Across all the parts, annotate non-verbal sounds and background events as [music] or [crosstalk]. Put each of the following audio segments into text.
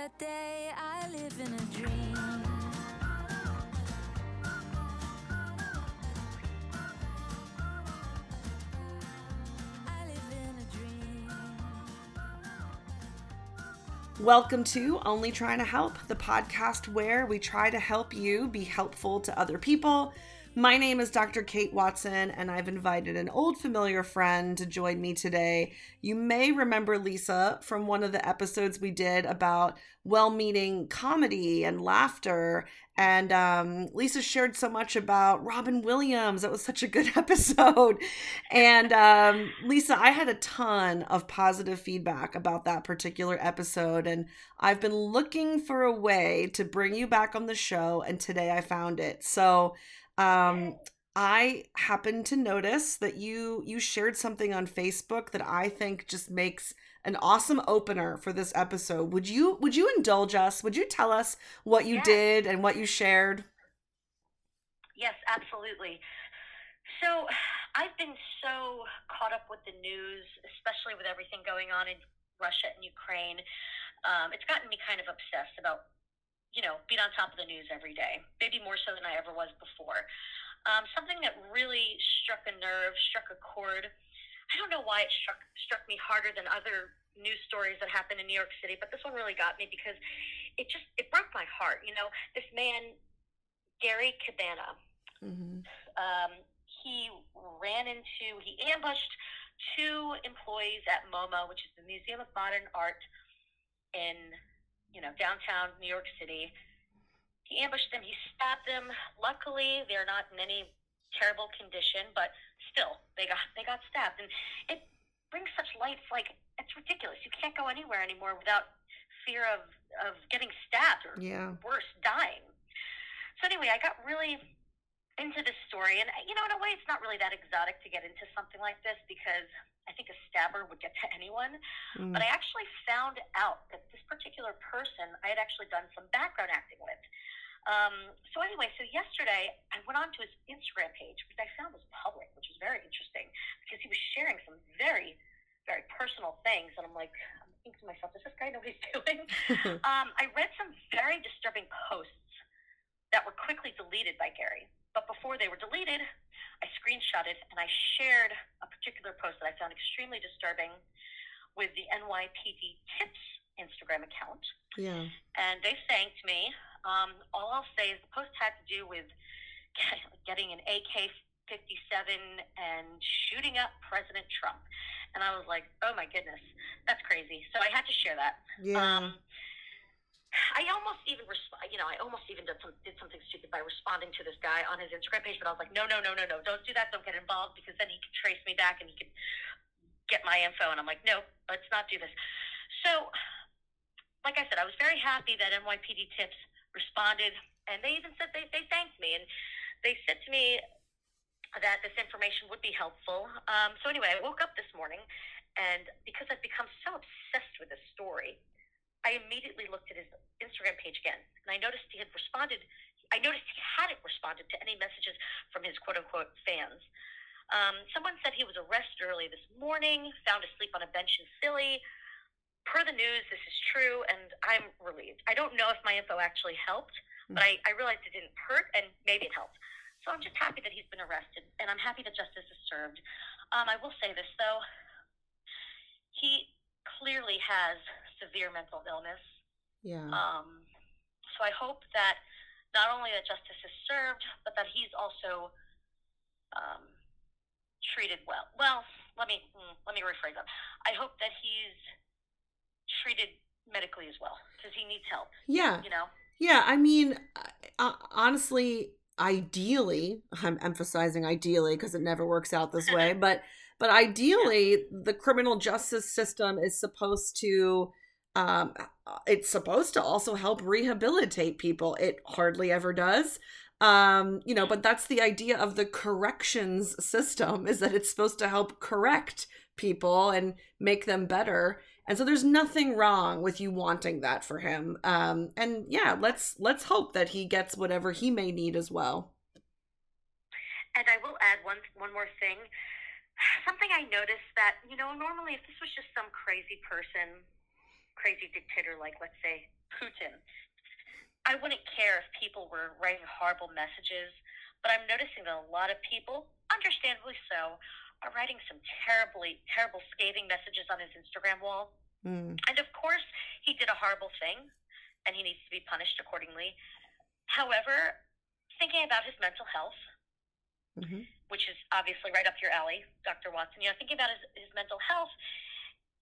that day I live in a dream. Welcome to Only Trying to Help, the podcast where we try to help you be helpful to other people. My name is Dr. Kate Watson, and I've invited an old familiar friend to join me today. You may remember Lisa from one of the episodes we did about well meaning comedy and laughter. And um, Lisa shared so much about Robin Williams. That was such a good [laughs] episode. And um, Lisa, I had a ton of positive feedback about that particular episode. And I've been looking for a way to bring you back on the show. And today I found it. So, um, I happened to notice that you you shared something on Facebook that I think just makes an awesome opener for this episode. Would you would you indulge us? Would you tell us what you Yes. did and what you shared? Yes, absolutely. So I've been so caught up with the news, especially with everything going on in Russia and Ukraine. Um, it's gotten me kind of obsessed about, you know, being on top of the news every day, maybe more so than I ever was before. Um, something that really struck a nerve, struck a chord. I don't know why it struck struck me harder than other news stories that happened in New York City, but this one really got me because it just it broke my heart. You know, this man, Gary Cabana, Mm-hmm. um, he ran into, he ambushed two employees at MoMA, which is the Museum of Modern Art in, you know, downtown New York City. He ambushed them. He stabbed them. Luckily, they're not in any terrible condition, but still, they got they got stabbed, and it brings such light. It's like it's ridiculous. You can't go anywhere anymore without fear of of getting stabbed or Yeah. worse, dying. So anyway, I got really into this story, and you know, in a way, it's not really that exotic to get into something like this because I think a stabber would get to anyone. Mm. But I actually found out that this particular person I had actually done some background acting with. Um, so anyway, so yesterday I went on to his Instagram page, which I found was public, which was very interesting because he was sharing some very, very personal things, and I'm like, I'm thinking to myself, does this guy know what he's doing? [laughs] um, I read some very disturbing posts that were quickly deleted by Gary. But before they were deleted, I screenshotted and I shared a particular post that I found extremely disturbing with the NYPD Tips Instagram account. yeah. And they thanked me. Um, all I'll say is the post had to do with [laughs] getting an AK 57 and shooting up President Trump. And I was like, oh my goodness, that's crazy. So I had to share that. Yeah. Um, I almost even, resp- you know, I almost even did, some, did something stupid by responding to this guy on his Instagram page, but I was like, no, no, no, no, no, don't do that. Don't get involved because then he could trace me back and he could get my info. And I'm like, no, let's not do this. So, like I said, I was very happy that NYPD Tips responded, and they even said they, they thanked me, and they said to me that this information would be helpful. Um, so anyway, I woke up this morning, and because I've become so obsessed with this story, I immediately looked at his Instagram page again, and I noticed he had responded. I noticed he hadn't responded to any messages from his quote unquote fans. Um, someone said he was arrested early this morning, found asleep on a bench in Philly. Per the news, this is true, and I'm relieved. I don't know if my info actually helped, but I, I realized it didn't hurt, and maybe it helped. So I'm just happy that he's been arrested, and I'm happy that justice is served. Um, I will say this, though. He clearly has severe mental illness. yeah. Um, so I hope that not only that justice is served, but that he's also um, treated well. Well, let me mm, let me rephrase that. I hope that he's treated medically as well because he needs help. yeah. You know. Yeah, I mean, uh, honestly, ideally, I'm emphasizing ideally because it never works out this [laughs] way, but but ideally, the criminal justice system is supposed to um it's supposed to also help rehabilitate people. It hardly ever does. Um, you know, but that's the idea of the corrections system is that it's supposed to help correct people and make them better. And so there's nothing wrong with you wanting that for him. Um, and yeah, let's let's hope that he gets whatever he may need as well. And I will add one one more thing. [sighs] Something I noticed that you know normally if this was just some crazy person, crazy dictator like let's say Putin. I wouldn't care if people were writing horrible messages, but I'm noticing that a lot of people, understandably so, are writing some terribly, terrible, scathing messages on his Instagram wall. Mm. And of course, he did a horrible thing, and he needs to be punished accordingly. However, thinking about his mental health, hmm which is obviously right up your alley, Dr. Watson, you know, thinking about his, his mental health,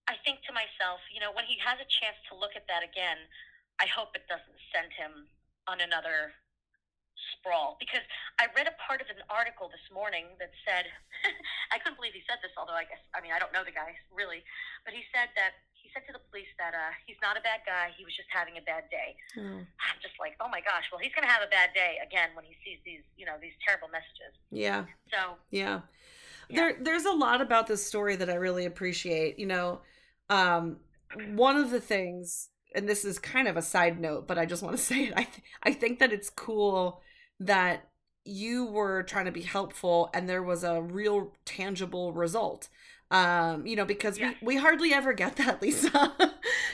I think to myself, you know, when he has a chance to look at that again, I hope it doesn't send him on another sprawl. Because I read a part of an article this morning that said, [laughs] I couldn't believe he said this, although I guess, I mean, I don't know the guy really, but he said that, he said to the police that uh, he's not a bad guy, he was just having a bad day. Oh, I'm just like, oh my gosh, well, he's going to have a bad day again when he sees these, you know, these terrible messages. yeah. So, Yeah. Yeah. There there's a lot about this story that I really appreciate. You know, um one of the things and this is kind of a side note, but I just want to [laughs] say it. I th- I think that it's cool that you were trying to be helpful and there was a real tangible result. Um, you know, because Yeah. we, we hardly ever get that, [laughs] Lisa.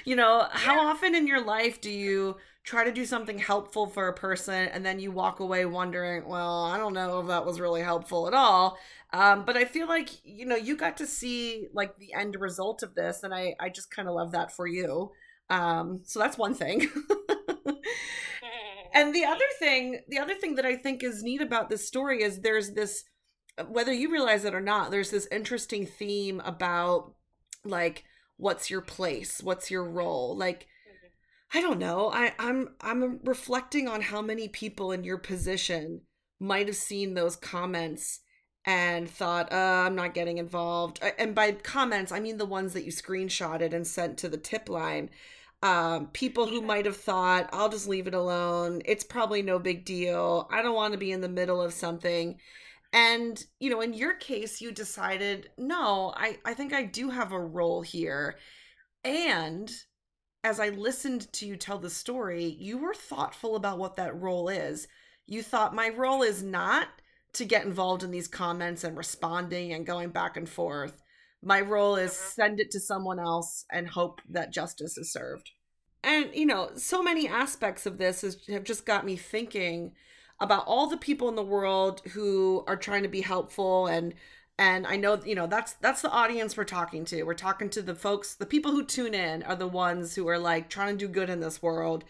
you know, how Yeah. often in your life do you try to do something helpful for a person and then you walk away wondering, well, I don't know if that was really helpful at all. Um, but I feel like, you know, you got to see like the end result of this, and I, I just kind of love that for you. Um, so that's one thing. [laughs] and the other thing, the other thing that I think is neat about this story is there's this, whether you realize it or not, there's this interesting theme about like, what's your place? What's your role? Like, I don't know. I, I'm I'm reflecting on how many people in your position might have seen those comments and thought, uh, I'm not getting involved. And by comments, I mean the ones that you screenshotted and sent to the tip line. Um, people who might have thought, I'll just leave it alone. It's probably no big deal. I don't want to be in the middle of something. And, you know, in your case, you decided, no, I, I think I do have a role here. And as I listened to you tell the story, you were thoughtful about what that role is. You thought, my role is not to get involved in these comments and responding and going back and forth. My role is Mhm. send it to someone else and hope that justice is served. And, you know, so many aspects of this is, have just got me thinking about all the people in the world who are trying to be helpful and and I know you know that's that's the audience we're talking to. We're talking to the folks, the people who tune in are the ones who are like trying to do good in this world.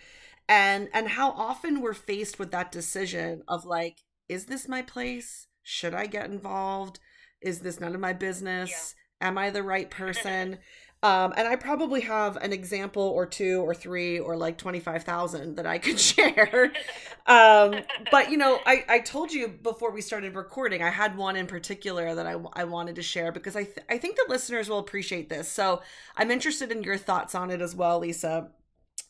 And and how often we're faced with that decision of like is this my place? Should I get involved? Is this none of my business? Am I the right person? [laughs] Um, and I probably have an example or two or three or like 25,000 that I could [laughs] share. um, but you know, I, I told you before we started recording, I had one in particular that I, I wanted to share because I, th- I think the listeners will appreciate this. So I'm interested in your thoughts on it as well, Lisa.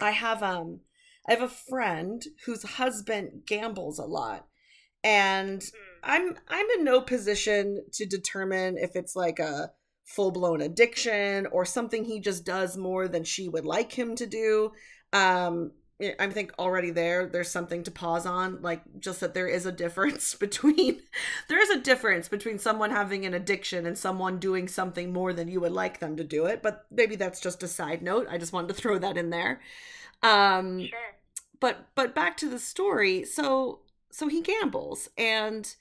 I have, um, I have a friend whose husband gambles a lot and Hmm. I'm I'm in no position to determine if it's like a full-blown addiction or something he just does more than she would like him to do. Um I think already there there's something to pause on like just that there is a difference [laughs] between there is a difference between someone having an addiction and someone doing something more than you would like them to do it, but maybe that's just a side note. I just wanted to throw that in there. Um sure. but but back to the story so so he gambles. And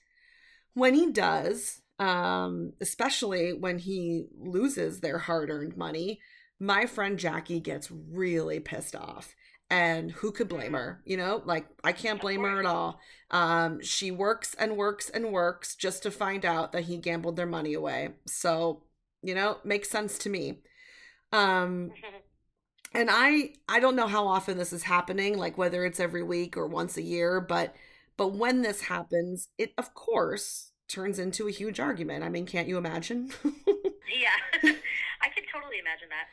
when he does um especially when he loses their hard-earned money my friend jackie gets really pissed off. And who could blame her? You know like i can't blame her at all. Um she works and works and works just to find out that he gambled their money away. So you know makes sense to me. Um [laughs] and i i don't know how often this is happening like whether it's every week or once a year but but when this happens it of course turns into a huge argument i mean can't you imagine [laughs] yeah. [laughs] I could totally imagine that.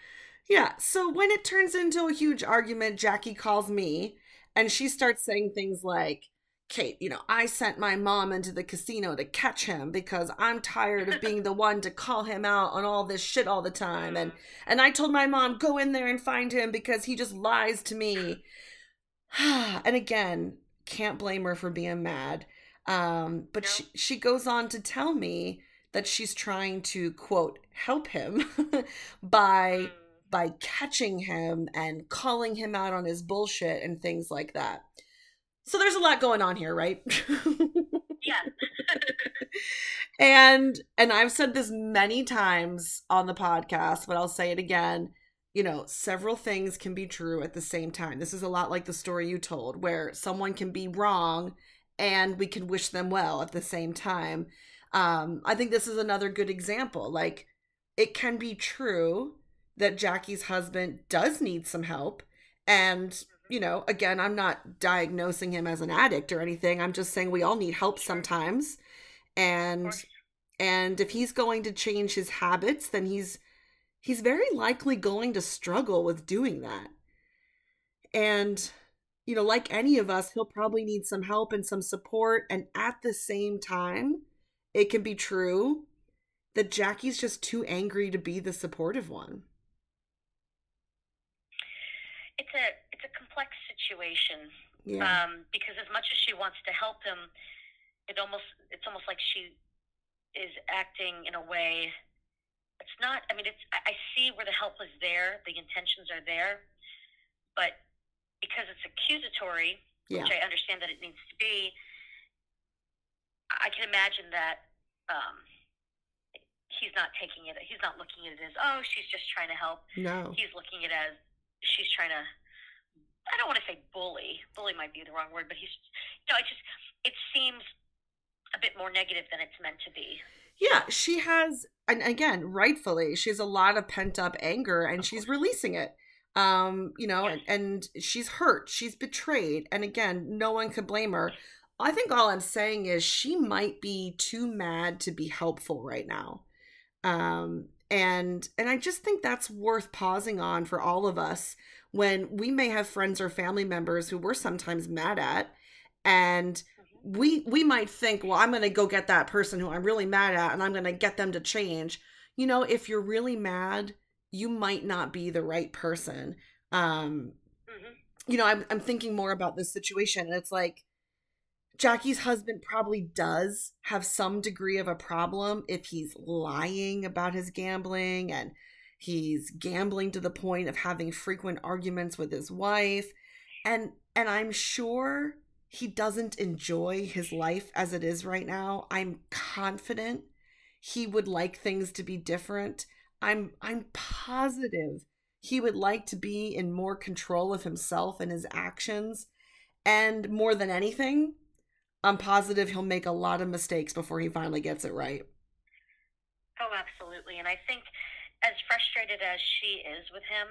yeah so when it turns into a huge argument jackie calls me and she starts saying things like Kate, you know, I sent my mom into the casino to catch him because I'm tired of being the one to call him out on all this shit all the time. And mm-hmm. and I told my mom, go in there and find him because he just lies to me. [sighs] and again, can't blame her for being mad. Um, but she, she goes on to tell me that she's trying to, quote, help him [laughs] by Mm. by catching him and calling him out on his bullshit and things like that. So there's a lot going on here, right? Yeah. [laughs] and and I've said this many times on the podcast, but I'll say it again. You know, several things can be true at the same time. This is a lot like the story you told, where someone can be wrong and we can wish them well at the same time. Um, I think this is another good example. Like, it can be true that Jackie's husband does need some help. And, you know, again, I'm not diagnosing him as an addict or anything. I'm just saying we all need help sometimes. And and if he's going to change his habits, then he's he's very likely going to struggle with doing that. And you know, like any of us, he'll probably need some help and some support and at the same time, it can be true that Jackie's just too angry to be the supportive one. It's a it's a complex situation. Yeah. um, because as much as she wants to help him, it almost it's almost like she is acting in a way. It's not. I mean, it's. I I see where the help is there, the intentions are there, but because it's accusatory, yeah. which I understand that it needs to be, I can imagine that um, he's not taking it. He's not looking at it as, oh, she's just trying to help. No. He's looking at it as she's trying to. I don't want to say bully. Bully might be the wrong word, but he's. You know, it just it seems a bit more negative than it's meant to be. Yeah, she has and again, rightfully, she has a lot of pent up anger and she's releasing it. Um, you know, and, and she's hurt, she's betrayed, and again, no one could blame her. I think all I'm saying is she might be too mad to be helpful right now. Um, and and I just think that's worth pausing on for all of us when we may have friends or family members who we're sometimes mad at and we we might think well i'm going to go get that person who i'm really mad at and i'm going to get them to change. You know if you're really mad you might not be the right person. Um hmm you know i'm, I'm thinking more about this situation and it's like jackie's husband probably does have some degree of a problem if he's lying about his gambling and he's gambling to the point of having frequent arguments with his wife and and i'm sure he doesn't enjoy his life as it is right now i'm confident he would like things to be different. I'm i'm positive he would like to be in more control of himself and his actions. And more than anything i'm positive he'll make a lot of mistakes before he finally gets it right. Oh, absolutely. And I think, as frustrated as she is with him,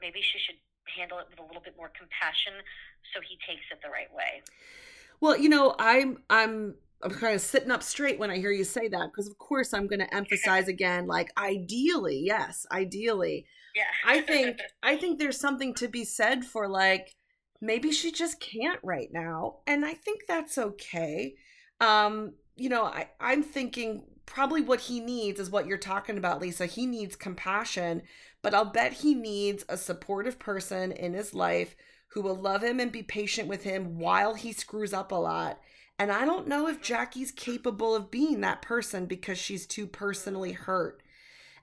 maybe she should handle it with a little bit more compassion, so he takes it the right way. Well, you know, I'm I'm I'm kind of sitting up straight when I hear you say that because of course I'm going to emphasize [laughs] again like ideally, yes, ideally. Yeah. I [laughs] think I think there's something to be said for like maybe she just can't right now and I think that's okay. Um, you know, I I'm thinking probably what he needs is what you're talking about, Lisa. He needs compassion, but I'll bet he needs a supportive person in his life who will love him and be patient with him while he screws up a lot. And I don't know if Jackie's capable of being that person because she's too personally hurt.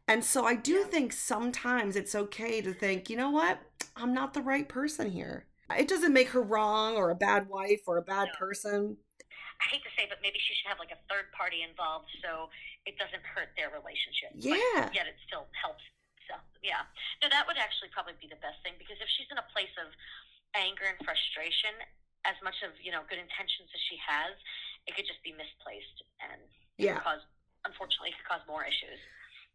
And so I do think sometimes it's okay to think, you know what? I'm not the right person here. It doesn't make her wrong or a bad wife or a bad No. person. I hate to say, but maybe she should have like a third party involved so it doesn't hurt their relationship. Yeah. But yet it still helps. So, yeah. No, that would actually probably be the best thing because if she's in a place of anger and frustration, as much of, you know, good intentions as she has, it could just be misplaced and Yeah. cause, unfortunately, it could cause more issues.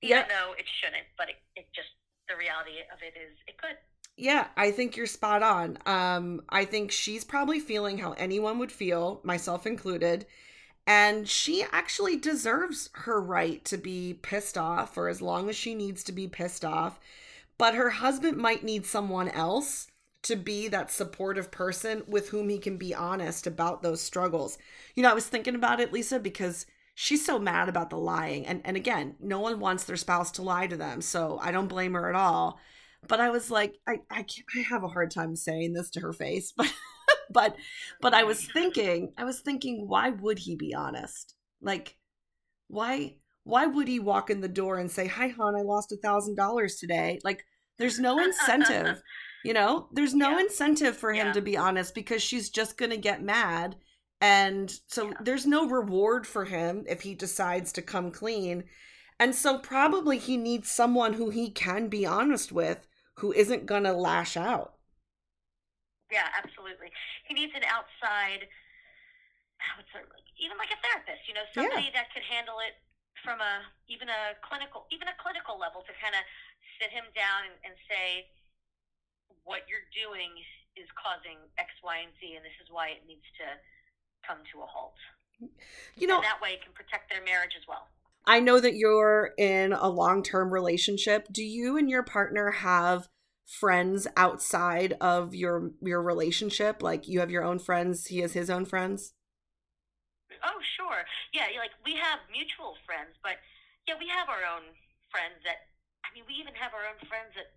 Yeah. Even though it shouldn't, but it, it just, the reality of it is it could. Yeah, I think you're spot on. Um, I think she's probably feeling how anyone would feel, myself included. And she actually deserves her right to be pissed off for as long as she needs to be pissed off. But her husband might need someone else to be that supportive person with whom he can be honest about those struggles. You know, I was thinking about it, Lisa, because she's so mad about the lying. And and again, no one wants their spouse to lie to them, so I don't blame her at all but I was like, I I, I have a hard time saying this to her face, [laughs] but but but I was thinking, I was thinking, why would he be honest? Like, why why would he walk in the door and say, "Hi, hon, I lost a thousand dollars today"? Like, There's no incentive. You know, there's no Yeah. incentive for him Yeah. to be honest because she's just going to get mad. And so Yeah. there's no reward for him if he decides to come clean. And so probably he needs someone who he can be honest with who isn't going to lash out. Yeah, absolutely. He needs an outside, even like a therapist, you know, somebody that could handle it from a even a clinical even a clinical level to kind of sit him down and, and say what you're doing is causing X, Y, and Z, and this is why it needs to come to a halt. You know, and that way it can protect their marriage as well. I know that you're in a long-term relationship. Do you and your partner have friends outside of your your relationship? Like you have your own friends, he has his own friends? Oh, sure. Yeah, like we have mutual friends, but yeah, we have our own friends that. I mean, we even have our own friends that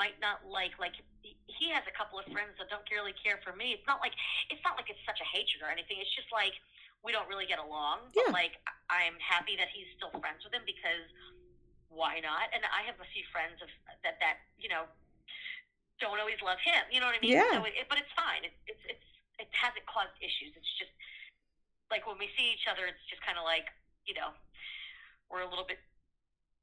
might not like. Like he- has a couple of friends that don't really care for me. It's not like it's not like it's such a hatred or anything. It's just like we don't really get along. Yeah. But like I'm happy that he's still friends with him because why not? And I have a few friends of that that you know don't always love him. You know what I mean? Yeah. So it, but it's fine. It, it's it's it hasn't caused issues. It's just like when we see each other, it's just kind of like you know we're a little bit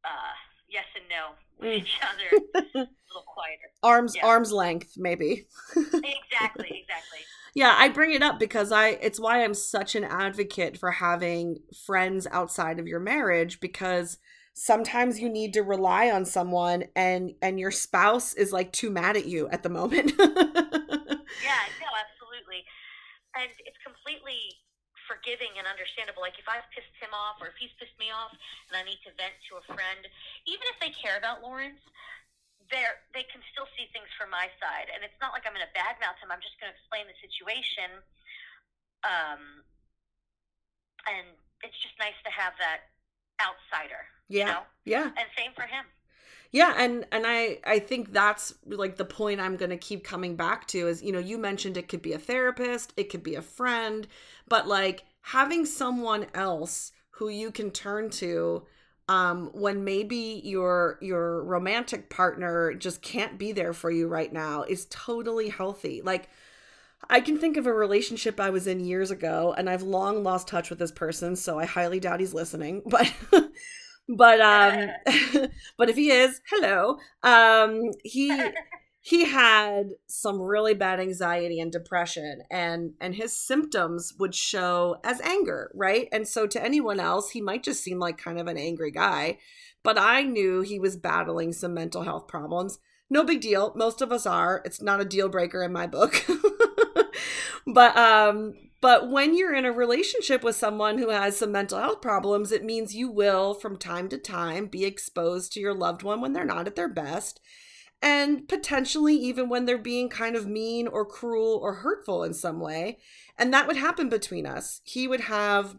uh yes and no with Mm. each other, [laughs] a little quieter. Arms Yeah. arms length maybe. [laughs] Exactly, exactly. Yeah, I bring it up because I it's why I'm such an advocate for having friends outside of your marriage because sometimes you need to rely on someone and and your spouse is like too mad at you at the moment. [laughs] Yeah, no, absolutely. And it's completely forgiving and understandable. Like if I've pissed him off or if he's pissed me off and I need to vent to a friend, even if they care about Lawrence, they're they can still see things from my side. And it's not like I'm gonna badmouth him, I'm just gonna explain the situation. Um and it's just nice to have that outsider. You yeah. know? Yeah. And same for him. Yeah, and and I I think that's like the point I'm going to keep coming back to is you know you mentioned it could be a therapist, it could be a friend, but like having someone else who you can turn to um when maybe your your romantic partner just can't be there for you right now is totally healthy. Like I can think of a relationship I was in years ago and I've long lost touch with this person, so I highly doubt he's listening, but [laughs] but [laughs] um [laughs] but if he is, hello. Um he [laughs] he had some really bad anxiety and depression and and his symptoms would show as anger, right? And so to anyone else, he might just seem like kind of an angry guy, but I knew he was battling some mental health problems. No big deal. Most of us are. It's not a deal breaker in my book. but um but when you're in a relationship with someone who has some mental health problems, it means you will, from time to time, be exposed to your loved one when they're not at their best. And potentially even when they're being kind of mean or cruel or hurtful in some way. And that would happen between us. He would have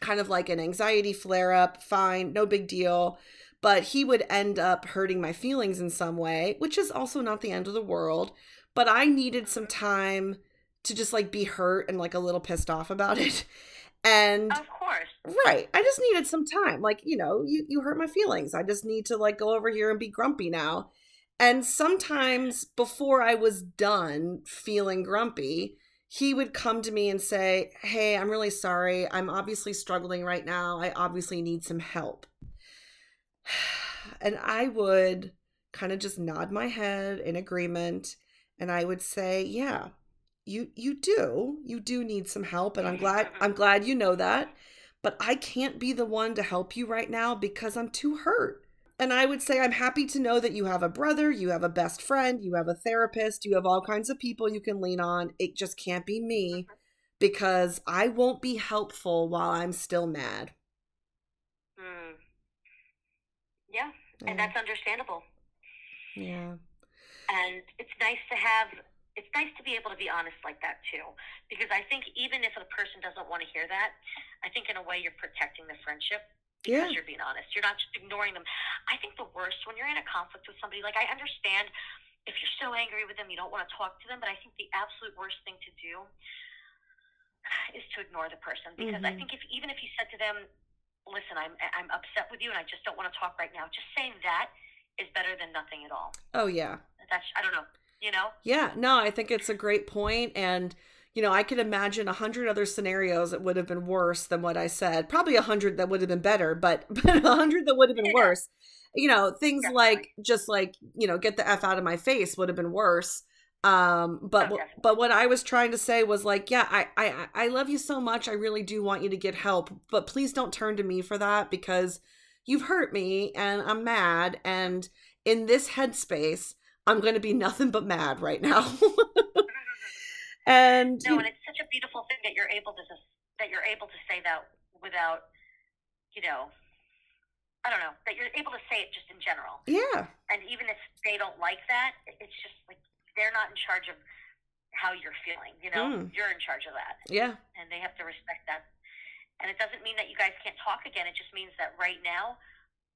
kind of like an anxiety flare up, fine, no big deal. But he would end up hurting my feelings in some way, which is also not the end of the world. But I needed some time to just like be hurt and like a little pissed off about it. And Of course. right, I just needed some time. Like, you know, you you hurt my feelings. I just need to like go over here and be grumpy now. And sometimes before I was done feeling grumpy, he would come to me and say, "Hey, I'm really sorry. I'm obviously struggling right now. I obviously need some help." [sighs] And I would kind of just nod my head in agreement and I would say, "Yeah, you you do. You do need some help and I'm mm-hmm. glad uh-huh. I'm glad you know that. But I can't be the one to help you right now because I'm too hurt." And I would say, I'm happy to know that you have a brother, you have a best friend, you have a therapist, you have all kinds of people you can lean on. It just can't be me uh-huh. because I won't be helpful while I'm still mad. Mm. Yeah, Yeah. and that's understandable. Yeah. and it's nice to have it's nice to be able to be honest like that too because i think even if a person doesn't want to hear that i think in a way you're protecting the friendship because Yeah. you're being honest you're not just ignoring them i think the worst when you're in a conflict with somebody like i understand if you're so angry with them you don't want to talk to them but i think the absolute worst thing to do is to ignore the person because i Mhm. think if even if you said to them listen i'm i'm upset with you and i just don't want to talk right now just saying that is better than nothing at all. Oh yeah. That's I don't know. You know. Yeah, no, I think it's a great point and you know, I could imagine a hundred other scenarios that would have been worse than what I said. Probably a hundred that would have been better, but [laughs] but a hundred that would have been Yeah. worse. You know, things Definitely. like just like you know, get the f out of my face would have been worse. Um, but Oh, but what I was trying to say was like, yeah, I I I love you so much. I really do want you to get help, but please don't turn to me for that because you've hurt me and I'm mad. And in this headspace, I'm going to be nothing but mad right now. [laughs] and No, and it's such a beautiful thing that you're able to just, that you're able to say that without, you know, I don't know, that you're able to say it just in general. yeah, And even if they don't like that, it's just like they're not in charge of how you're feeling. You know, Mm. you're in charge of that, yeah, and they have to respect that. And it doesn't mean that you guys can't talk again. It just means that right now,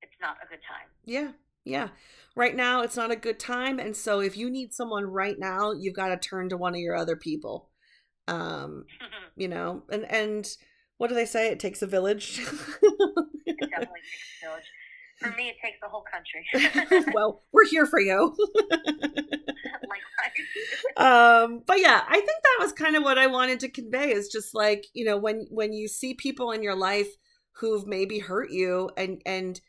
it's not a good time. yeah, yeah. Right now, it's not a good time. And so, if you need someone right now, you've got to turn to one of your other people. Um, [laughs] you know, and and what do they say? It takes a village. it definitely takes a village. For me, it takes the whole country. [laughs] well, [laughs] we're here for you. Um but yeah i think that was kind of what i wanted to convey is just like you know when when you see people in your life who've maybe hurt you and and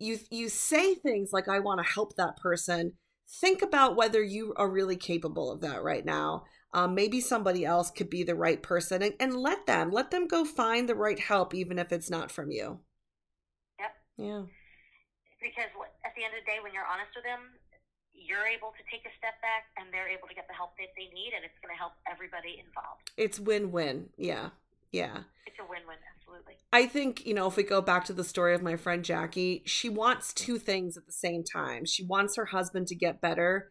you you say things like i want to help that person. Think about whether you are really capable of that right now. Um, maybe somebody else could be the right person and, and let them let them go find the right help even if it's not from you. Yep. yeah. Because at the end of the day, when you're honest with them, you're able to take a step back, and they're able to get the help that they need, and it's going to help everybody involved. it's win-win. Yeah yeah It's a win-win, absolutely. I think, you know, if we go back to the story of my friend Jackie, she wants two things at the same time. She wants her husband to get better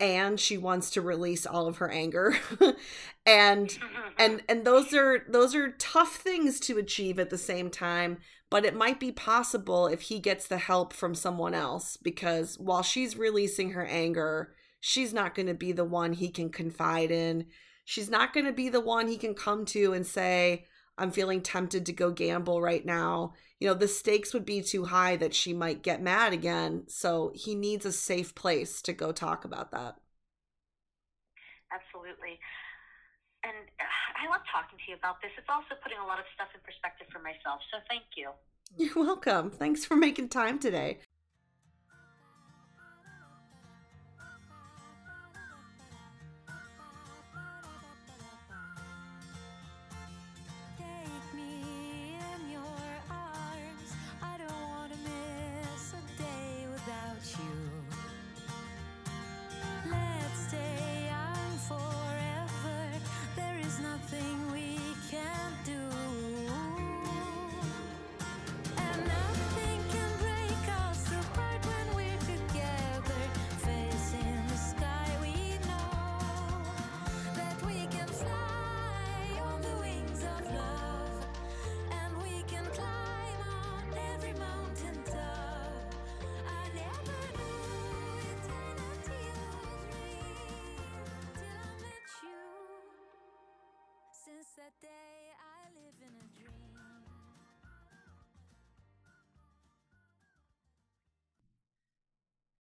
and she wants to release all of her anger. [laughs] and mm-hmm, mm-hmm. and and those are those are tough things to achieve at the same time, but it might be possible if he gets the help from someone else because while she's releasing her anger, she's not going to be the one he can confide in. She's not going to be the one he can come to and say, I'm feeling tempted to go gamble right now. You know, the stakes would be too high that she might get mad again. So he needs a safe place to go talk about that. absolutely. And uh, I love talking to you about this. It's also putting a lot of stuff in perspective for myself. So thank you. You're welcome. Thanks for making time today.